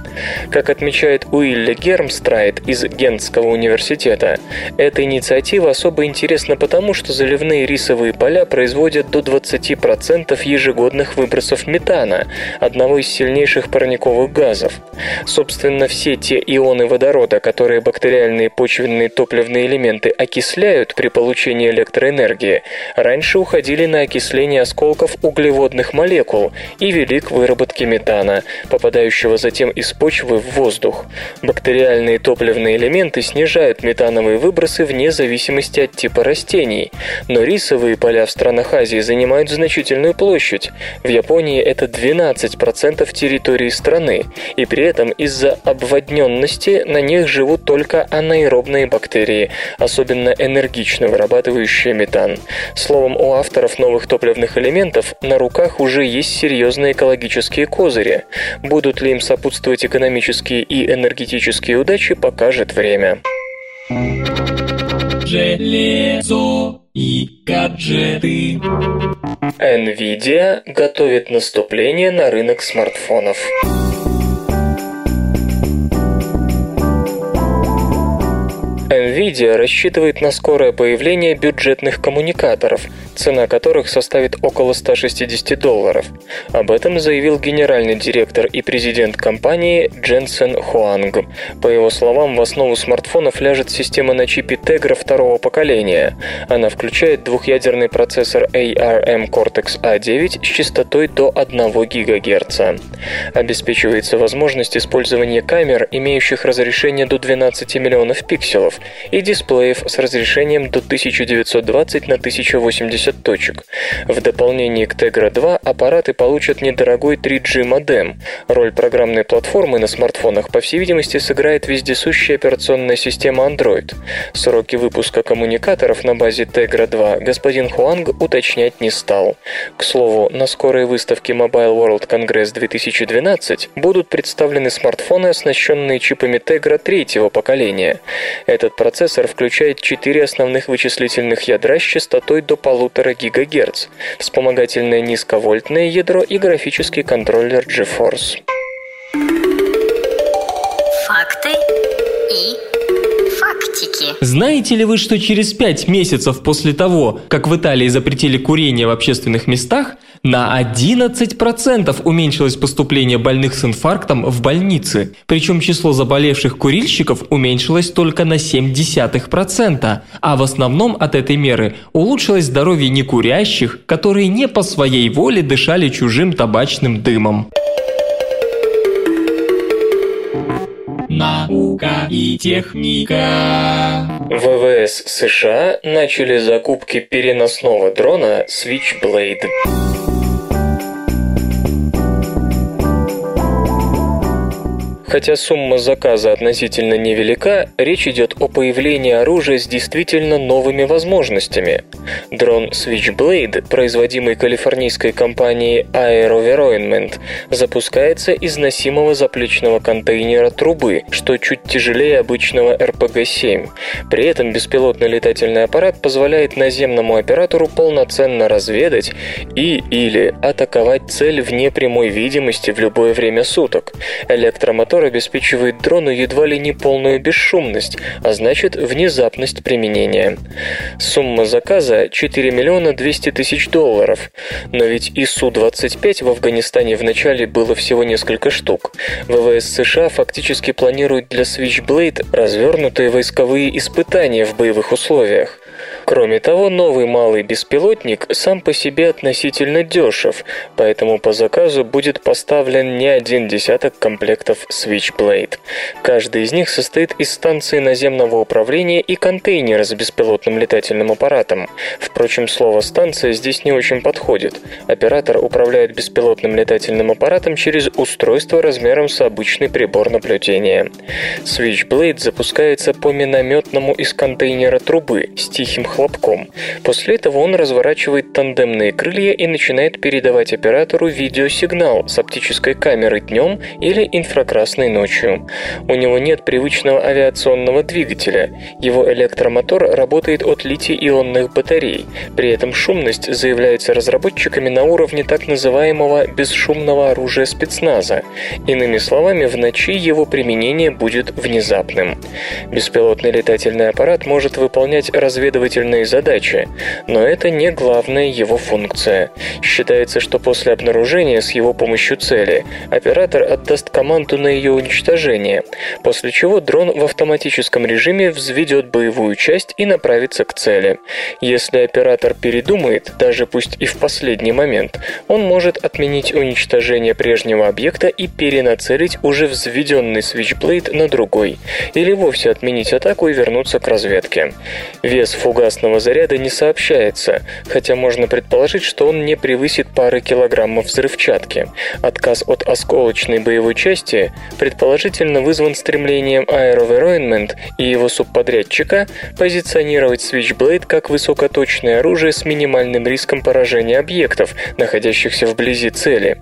Как отмечает Уилли Гермстрайт из Гентского университета, эта инициатива особо интересна потому, что заливные рисовые поля производят до 20% ежегодных выбросов метана, одного из сильнейших парниковых газов. Собственно, все те ионы водорода, которые бактериальные почвенные топливные элементы окисляют при получении электроэнергии, раньше уходили на окисление осколков углеводных молекул и вели к выработке метана, попадающего затем из почвы в воздух. Бактериальные топливные элементы снижают метановые выбросы вне зависимости от типа растений, но рисовые поля в странах Азии занимают значительную площадь. В Японии это 12% территории страны, и при этом из-за обводненности на них живут только анаэробные бактерии, особенно энергично вырабатывающие метан. Словом, у авторов новых топливных элементов на руках уже есть серьезные экологические козыри. Будут ли им сопутствовать экономические и энергетические удачи, покажет время. Железо и гаджеты. Nvidia готовит наступление на рынок смартфонов. Nvidia рассчитывает на скорое появление бюджетных коммуникаторов, цена которых составит около 160 долларов. Об этом заявил генеральный директор и президент компании Дженсен Хуанг. По его словам, в основу смартфонов ляжет система на чипе Tegra второго поколения. Она включает двухъядерный процессор ARM Cortex-A9 с частотой до 1 ГГц. Обеспечивается возможность использования камер, имеющих разрешение до 12 миллионов пикселов, и дисплеев с разрешением до 1920 на 1080 точек. В дополнение к Tegra 2 аппараты получат недорогой 3G модем. Роль программной платформы на смартфонах, по всей видимости, сыграет вездесущая операционная система Android. Сроки выпуска коммуникаторов на базе Tegra 2 господин Хуанг уточнять не стал. К слову, на скорой выставке Mobile World Congress 2012 будут представлены смартфоны, оснащенные чипами Tegra третьего поколения. Этот процессор включает четыре основных вычислительных ядра с частотой до 1,5 ГГц, вспомогательное низковольтное ядро и графический контроллер GeForce. Факты и фактики. Знаете ли вы, что через 5 месяцев после того, как в Италии запретили курение в общественных местах, на 11% уменьшилось поступление больных с инфарктом в больницы. Причем число заболевших курильщиков уменьшилось только на 0,7%. А в основном от этой меры улучшилось здоровье некурящих, которые не по своей воле дышали чужим табачным дымом. Наука и техника. ВВС США начали закупки переносного дрона Switchblade. Хотя сумма заказа относительно невелика, речь идет о появлении оружия с действительно новыми возможностями. Дрон Switchblade, производимый калифорнийской компанией Aeroveroinment, запускается из носимого заплечного контейнера трубы, что чуть тяжелее обычного RPG-7. При этом беспилотный летательный аппарат позволяет наземному оператору полноценно разведать и или атаковать цель вне прямой видимости в любое время суток. Электромотор обеспечивает дрону едва ли не полную бесшумность, а значит внезапность применения. Сумма заказа 4 миллиона 200 тысяч долларов. Но ведь и Су-25 в Афганистане вначале было всего несколько штук. ВВС США фактически планирует для Switchblade развернутые войсковые испытания в боевых условиях. Кроме того, новый малый беспилотник сам по себе относительно дешев, поэтому по заказу будет поставлен не один десяток комплектов Switchblade. Каждый из них состоит из станции наземного управления и контейнера с беспилотным летательным аппаратом. Впрочем, слово «станция» здесь не очень подходит. Оператор управляет беспилотным летательным аппаратом через устройство размером с обычный прибор наблюдения. Switchblade запускается по минометному из контейнера трубы с тихим хлопком. После этого он разворачивает тандемные крылья и начинает передавать оператору видеосигнал с оптической камерой днем или инфракрасной ночью. У него нет привычного авиационного двигателя. Его электромотор работает от литий-ионных батарей. При этом шумность заявляется разработчиками на уровне так называемого бесшумного оружия спецназа. Иными словами, в ночи его применение будет внезапным. Беспилотный летательный аппарат может выполнять разведывательные задачи, но это не главная его функция. Считается, что после обнаружения с его помощью цели оператор отдаст команду на ее уничтожение, после чего дрон в автоматическом режиме взведет боевую часть и направится к цели. Если оператор передумает, даже пусть и в последний момент, он может отменить уничтожение прежнего объекта и перенацелить уже взведенный Switchblade на другой, или вовсе отменить атаку и вернуться к разведке. Вес фугасного заряда не сообщается, хотя можно предположить, что он не превысит пары килограммов взрывчатки. Отказ от осколочной боевой части предположительно вызван стремлением Aeroveroinment и его субподрядчика позиционировать Switchblade как высокоточное оружие с минимальным риском поражения объектов, находящихся вблизи цели.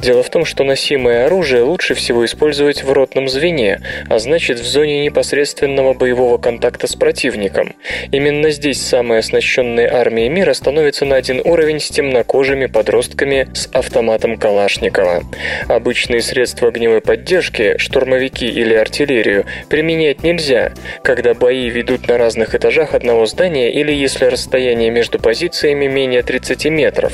Дело в том, что носимое оружие лучше всего использовать в ротном звене, а значит в зоне непосредственного боевого контакта с противником. Именно здесь самые оснащенные армии мира становятся на один уровень с темнокожими подростками с автоматом Калашникова. Обычные средства огневой поддержки, штурмовики или артиллерию, применять нельзя, когда бои ведут на разных этажах одного здания или если расстояние между позициями менее 30 метров.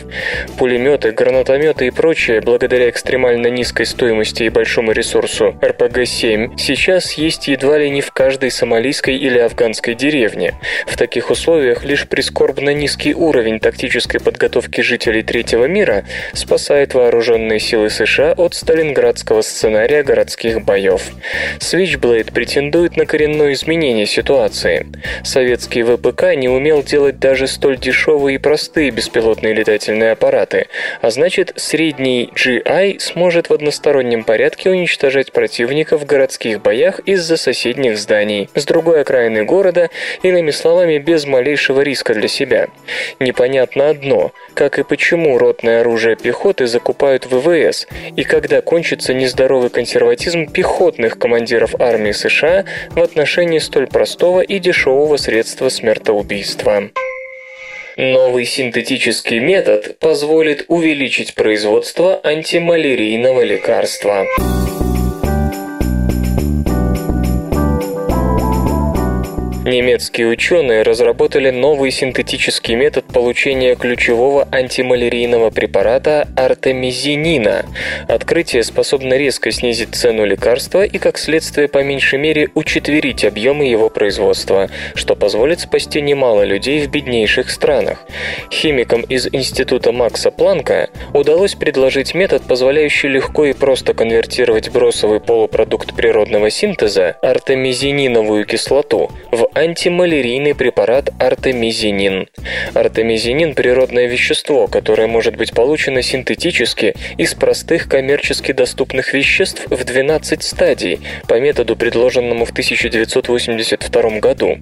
Пулеметы, гранатометы и прочее, благодаря экстремально низкой стоимости и большому ресурсу РПГ-7, сейчас есть едва ли не в каждой сомалийской или афганской деревне. В таких условиях лишь прискорбно низкий уровень тактической подготовки жителей третьего мира спасает вооруженные силы США от сталинградского сценария городских боев. Switchblade претендует на коренное изменение ситуации. Советский ВПК не умел делать даже столь дешевые и простые беспилотные летательные аппараты, а значит средний GI сможет в одностороннем порядке уничтожать противника в городских боях из-за соседних зданий, с другой окраины города, иными словами, без малейшего риска для себя. Непонятно одно, как и почему ротное оружие пехоты закупают ВВС, и когда кончится нездоровый консерватизм пехотных командиров армии США в отношении столь простого и дешевого средства смертоубийства. Новый синтетический метод позволит увеличить производство антималярийного лекарства. Немецкие ученые разработали новый синтетический метод получения ключевого антималярийного препарата артемизинина. Открытие способно резко снизить цену лекарства и, как следствие, по меньшей мере учетверить объемы его производства, что позволит спасти немало людей в беднейших странах. Химикам из Института Макса Планка удалось предложить метод, позволяющий легко и просто конвертировать бросовый полупродукт природного синтеза, артемизининовую кислоту, в антималярийный препарат артемизинин. Артемизинин – природное вещество, которое может быть получено синтетически из простых коммерчески доступных веществ в 12 стадий по методу, предложенному в 1982 году.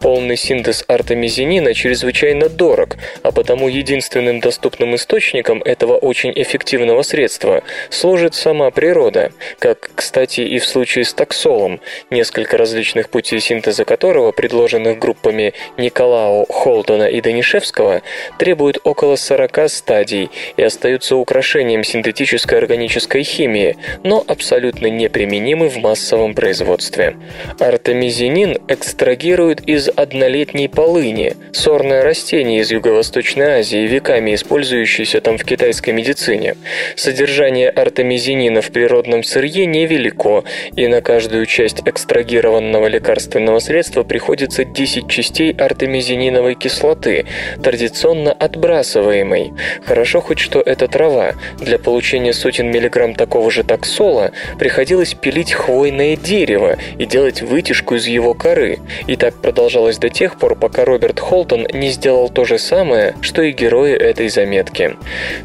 Полный синтез артемизинина чрезвычайно дорог, а потому единственным доступным источником этого очень эффективного средства служит сама природа, как, кстати, и в случае с таксолом, несколько различных путей синтеза которого предложенных группами Николау, Холдена и Данишевского, требуют около 40 стадий и остаются украшением синтетической органической химии, но абсолютно неприменимы в массовом производстве. Артемизинин экстрагируют из однолетней полыни, сорное растение из Юго-Восточной Азии, веками использующееся там в китайской медицине. Содержание артемизинина в природном сырье невелико, и на каждую часть экстрагированного лекарственного средства приходится находится 10 частей артемизининовой кислоты, традиционно отбрасываемой. Хорошо хоть что это трава. Для получения сотен миллиграмм такого же таксола приходилось пилить хвойное дерево и делать вытяжку из его коры. И так продолжалось до тех пор, пока Роберт Холтон не сделал то же самое, что и герои этой заметки.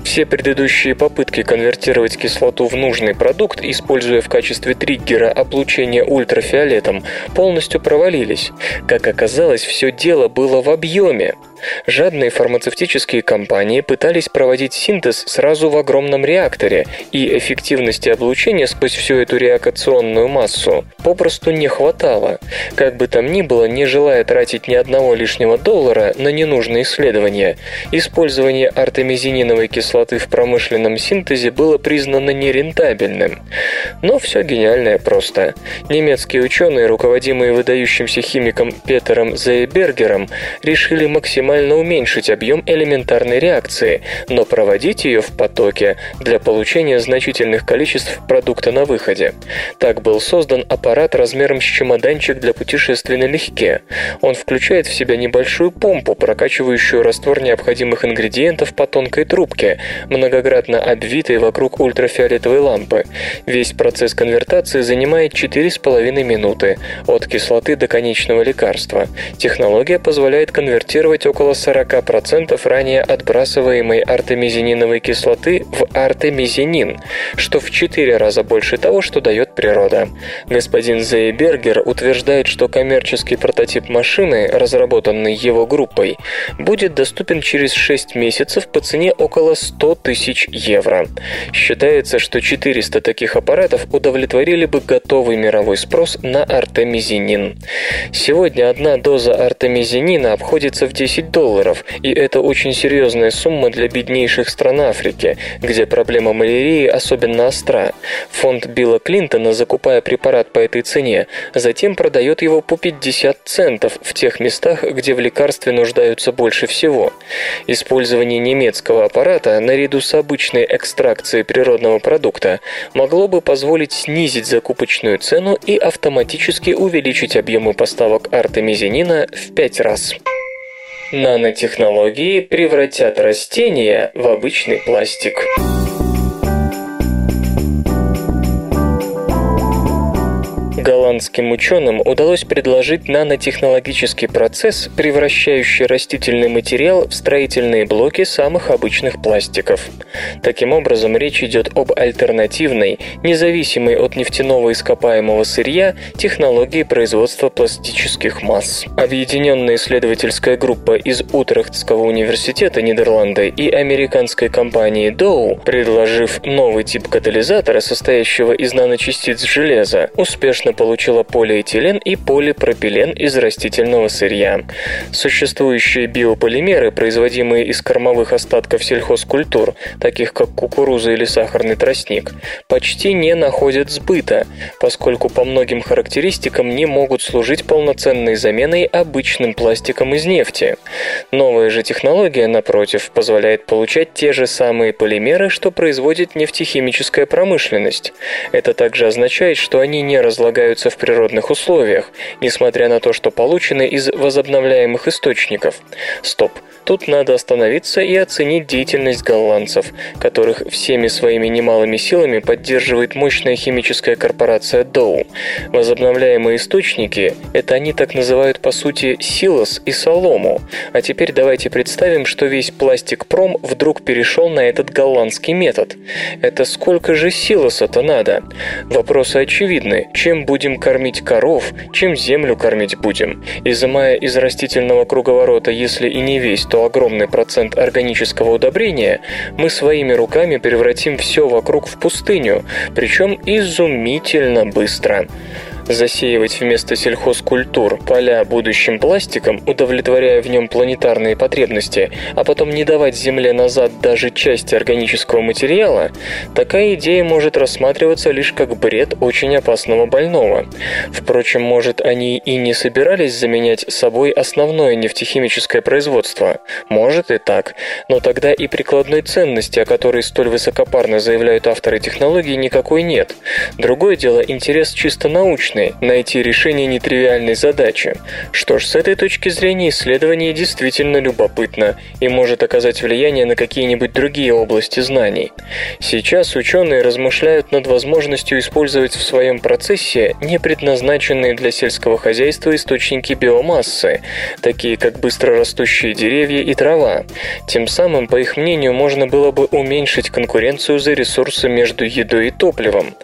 Все предыдущие попытки конвертировать кислоту в нужный продукт, используя в качестве триггера облучение ультрафиолетом, полностью провалились. Как оказалось, все дело было в объеме. Жадные фармацевтические компании пытались проводить синтез сразу в огромном реакторе, и эффективности облучения сквозь всю эту реакционную массу попросту не хватало. Как бы там ни было, не желая тратить ни одного лишнего доллара на ненужные исследования, использование артемизининовой кислоты в промышленном синтезе было признано нерентабельным. Но все гениальное просто. Немецкие ученые, руководимые выдающимся химиком Петером Зейбергером, решили максимально максимально уменьшить объем элементарной реакции, но проводить ее в потоке для получения значительных количеств продукта на выходе. Так был создан аппарат размером с чемоданчик для путешествий налегке. Он включает в себя небольшую помпу, прокачивающую раствор необходимых ингредиентов по тонкой трубке, многократно обвитой вокруг ультрафиолетовой лампы. Весь процесс конвертации занимает 4,5 минуты, от кислоты до конечного лекарства. Технология позволяет конвертировать около 40% ранее отбрасываемой артемизининовой кислоты в артемизинин, что в 4 раза больше того, что дает природа. Господин Зейбергер утверждает, что коммерческий прототип машины, разработанный его группой, будет доступен через 6 месяцев по цене около 100 тысяч евро. Считается, что 400 таких аппаратов удовлетворили бы готовый мировой спрос на артемизинин. Сегодня одна доза артемизинина обходится в 10 10 долларов, и это очень серьезная сумма для беднейших стран Африки, где проблема малярии особенно остра. Фонд Билла Клинтона, закупая препарат по этой цене, затем продает его по 50 центов в тех местах, где в лекарстве нуждаются больше всего. Использование немецкого аппарата наряду с обычной экстракцией природного продукта могло бы позволить снизить закупочную цену и автоматически увеличить объемы поставок артемизинина в 5 раз. Нанотехнологии превратят растения в обычный пластик. Голландским ученым удалось предложить нанотехнологический процесс, превращающий растительный материал в строительные блоки самых обычных пластиков. Таким образом, речь идет об альтернативной, независимой от нефтяного ископаемого сырья технологии производства пластических масс. Объединенная исследовательская группа из Утрехтского университета Нидерланды и американской компании Dow, предложив новый тип катализатора, состоящего из наночастиц железа, успешно получила полиэтилен и полипропилен из растительного сырья. Существующие биополимеры, производимые из кормовых остатков сельхозкультур, таких как кукуруза или сахарный тростник, почти не находят сбыта, поскольку по многим характеристикам не могут служить полноценной заменой обычным пластикам из нефти. Новая же технология, напротив, позволяет получать те же самые полимеры, что производит нефтехимическая промышленность. Это также означает, что они не разлагают разлагаются в природных условиях, несмотря на то, что получены из возобновляемых источников. Стоп. Тут надо остановиться и оценить деятельность голландцев, которых всеми своими немалыми силами поддерживает мощная химическая корпорация Dow. Возобновляемые источники – это они так называют по сути силос и солому. А теперь давайте представим, что весь пластик-пром вдруг перешел на этот голландский метод. Это сколько же силоса-то надо? Вопросы очевидны. Чем будем кормить коров, чем землю кормить будем? Изымая из растительного круговорота, если и не весь, то огромный процент органического удобрения, мы своими руками превратим все вокруг в пустыню, причем изумительно быстро засеивать вместо сельхозкультур поля будущим пластиком, удовлетворяя в нем планетарные потребности, а потом не давать Земле назад даже части органического материала, такая идея может рассматриваться лишь как бред очень опасного больного. Впрочем, может, они и не собирались заменять собой основное нефтехимическое производство. Может и так, но тогда и прикладной ценности, о которой столь высокопарно заявляют авторы технологии, никакой нет. Другое дело интерес чисто научный, обычной – найти решение нетривиальной задачи. Что ж, с этой точки зрения исследование действительно любопытно и может оказать влияние на какие-нибудь другие области знаний. Сейчас ученые размышляют над возможностью использовать в своем процессе не предназначенные для сельского хозяйства источники биомассы, такие как быстрорастущие деревья и трава. Тем самым, по их мнению, можно было бы уменьшить конкуренцию за ресурсы между едой и топливом.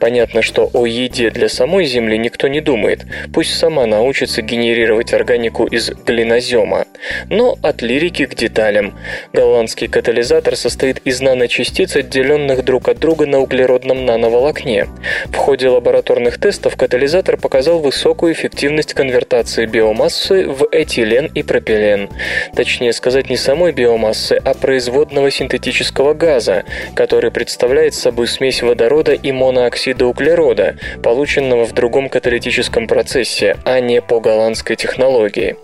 Понятно, что о еде для самой Земли никто не думает, пусть сама научится генерировать органику из глинозема. Но от лирики к деталям. Голландский катализатор состоит из наночастиц, отделенных друг от друга на углеродном нановолокне. В ходе лабораторных тестов катализатор показал высокую эффективность конвертации биомассы в этилен и пропилен. Точнее сказать, не самой биомассы, а производного синтетического газа, который представляет собой смесь водорода и монооксида углерода, полученного в другом каталитическом процессе, а не по голландской технологии.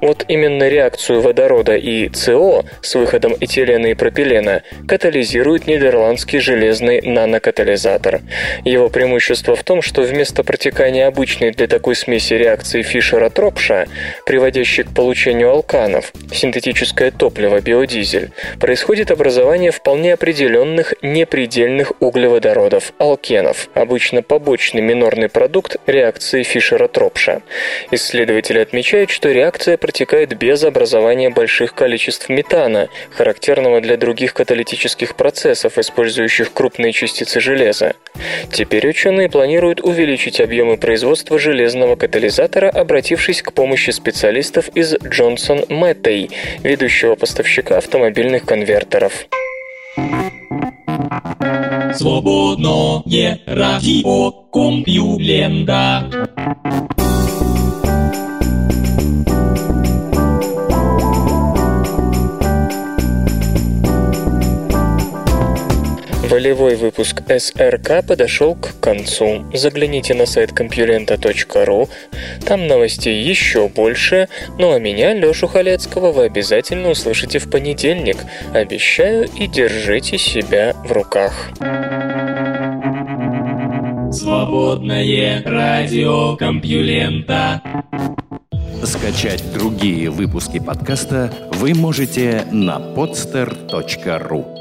Вот именно реакцию водорода и СО с выходом этилена и пропилена катализирует нидерландский железный нанокатализатор. Его преимущество в том, что вместо протекания обычной для такой смеси реакции Фишера-Тропша, приводящей к получению алканов, синтетическое топливо биодизель, происходит образование вполне определенных непредельных углеводородов – алкенов, обычно побочный минорный продукт реакции Фишера-Тропша. Исследователи отмечают, что реакция протекает без образования больших количеств метана, характерного для других каталитических процессов, использующих крупные частицы железа. Теперь ученые планируют увеличить объемы производства железного катализатора, обратившись к помощи специалистов из Johnson Matthey, ведущего поставщика автомобильных конвертеров. Свободное радио Компьюлента. Волевой выпуск СРК подошел к концу. Загляните на сайт компьюлента.ру, там новостей еще больше, ну а меня, Лешу Халецкого, вы обязательно услышите в понедельник. Обещаю и держите себя в руках. Свободное радио Компьюлента. Скачать другие выпуски подкаста вы можете на podster.ru